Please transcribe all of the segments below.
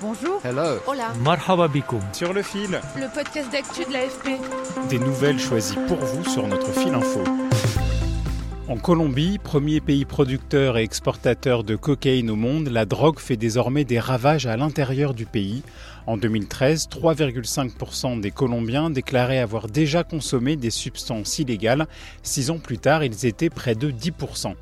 Bonjour. Hello. Hola. Marhaba bikoum. Sur le fil, Le podcast d'actu de l'AFP. des nouvelles choisies pour vous sur notre fil info. En Colombie, premier pays producteur et exportateur de cocaïne au monde, la drogue fait désormais des ravages à l'intérieur du pays. En 2013, 3,5% des Colombiens déclaraient avoir déjà consommé des substances illégales. Six ans plus tard, ils étaient près de 10%.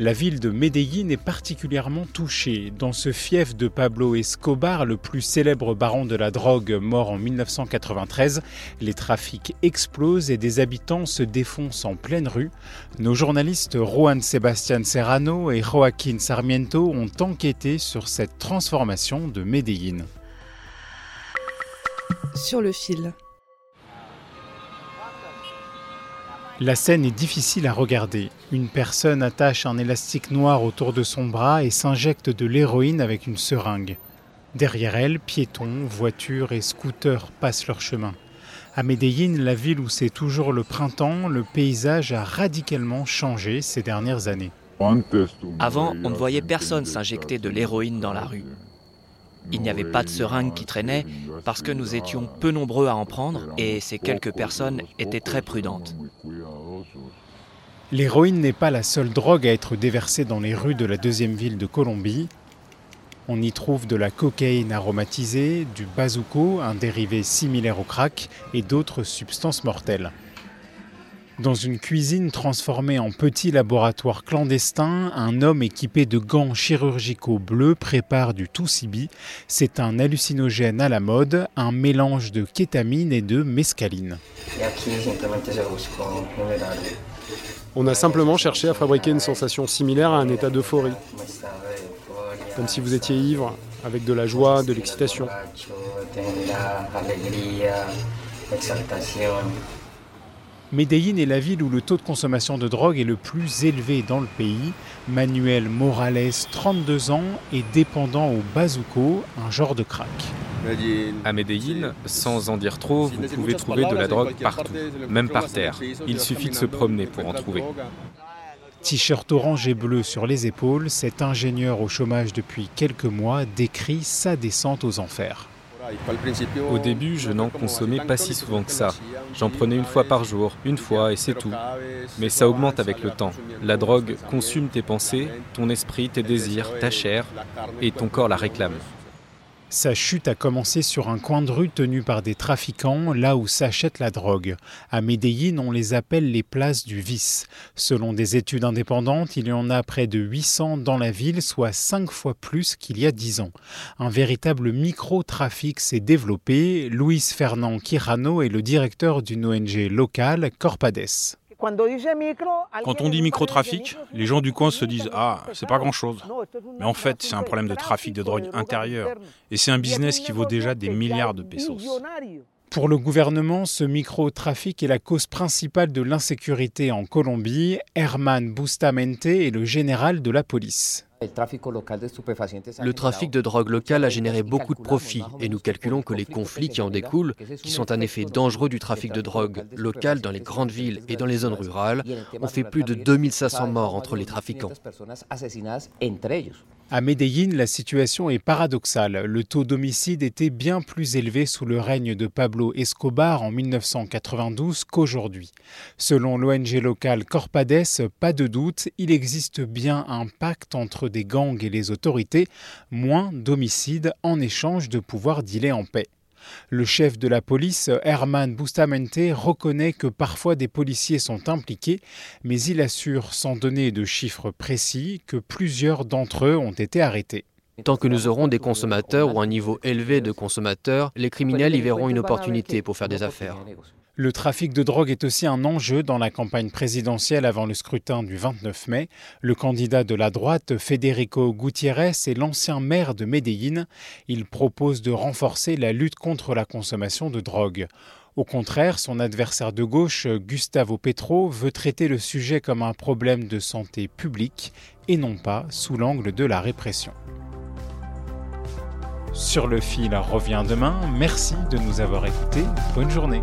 La ville de Medellín est particulièrement touchée. Dans ce fief de Pablo Escobar, le plus célèbre baron de la drogue mort en 1993, les trafics explosent et des habitants se défoncent en pleine rue. Nos journalistes Juan Sebastián Serrano et Joaquín Sarmiento ont enquêté sur cette transformation de Medellín. Sur le fil. La scène est difficile à regarder. Une personne attache un élastique noir autour de son bras et s'injecte de l'héroïne avec une seringue. Derrière elle, piétons, voitures et scooters passent leur chemin. À Medellín, la ville où c'est toujours le printemps, le paysage a radicalement changé ces dernières années. Avant, on ne voyait personne s'injecter de l'héroïne dans la rue. Il n'y avait pas de seringue qui traînait parce que nous étions peu nombreux à en prendre et ces quelques personnes étaient très prudentes. L'héroïne n'est pas la seule drogue à être déversée dans les rues de la deuxième ville de Colombie. On y trouve de la cocaïne aromatisée, du bazuco, un dérivé similaire au crack, et d'autres substances mortelles. Dans une cuisine transformée en petit laboratoire clandestin, un homme équipé de gants chirurgicaux bleus prépare du Tussibi. C'est un hallucinogène à la mode, un mélange de kétamine et de mescaline. On a simplement cherché à fabriquer une sensation similaire à un état d'euphorie. Comme si vous étiez ivre, avec de la joie, de l'excitation. Medellín est la ville où le taux de consommation de drogue est le plus élevé dans le pays. Manuel Morales, 32 ans, est dépendant au bazuco, un genre de crack. À Medellín, sans en dire trop, vous pouvez trouver de la drogue partout, même par terre. Il suffit de se promener pour en trouver. T-shirt orange et bleu sur les épaules, cet ingénieur au chômage depuis quelques mois décrit sa descente aux enfers. Au début, je n'en consommais pas si souvent que ça. J'en prenais une fois par jour, une fois et c'est tout. Mais ça augmente avec le temps. La drogue consume tes pensées, ton esprit, tes désirs, ta chair, et ton corps la réclame. Sa chute a commencé sur un coin de rue tenu par des trafiquants, là où s'achète la drogue. À Medellín, on les appelle les places du vice. Selon des études indépendantes, il y en a près de 800 dans la ville, soit 5 fois plus qu'il y a 10 ans. Un véritable micro-trafic s'est développé. Luis Fernand Quirano est le directeur d'une ONG locale, Corpades. Quand on dit microtrafic, les gens du coin se disent Ah, c'est pas grand chose. Mais en fait, c'est un problème de trafic de drogue intérieur. Et c'est un business qui vaut déjà des milliards de pesos. Pour le gouvernement, ce micro-trafic est la cause principale de l'insécurité en Colombie. Herman Bustamente est le général de la police. Le trafic de drogue locale a généré beaucoup de profits et nous calculons que les conflits qui en découlent, qui sont un effet dangereux du trafic de drogue local dans les grandes villes et dans les zones rurales, ont fait plus de 2500 morts entre les trafiquants. À Medellín, la situation est paradoxale. Le taux d'homicide était bien plus élevé sous le règne de Pablo Escobar en 1992 qu'aujourd'hui. Selon l'ONG locale Corpades, pas de doute, il existe bien un pacte entre des gangs et les autorités, moins d'homicides en échange de pouvoir dealer en paix. Le chef de la police, Herman Bustamente, reconnaît que parfois des policiers sont impliqués, mais il assure, sans donner de chiffres précis, que plusieurs d'entre eux ont été arrêtés. Tant que nous aurons des consommateurs ou un niveau élevé de consommateurs, les criminels y verront une opportunité pour faire des affaires. Le trafic de drogue est aussi un enjeu dans la campagne présidentielle avant le scrutin du 29 mai. Le candidat de la droite, Federico Gutiérrez, est l'ancien maire de Medellín. Il propose de renforcer la lutte contre la consommation de drogue. Au contraire, son adversaire de gauche, Gustavo Petro, veut traiter le sujet comme un problème de santé publique et non pas sous l'angle de la répression. Sur le fil revient demain. Merci de nous avoir écoutés. Bonne journée.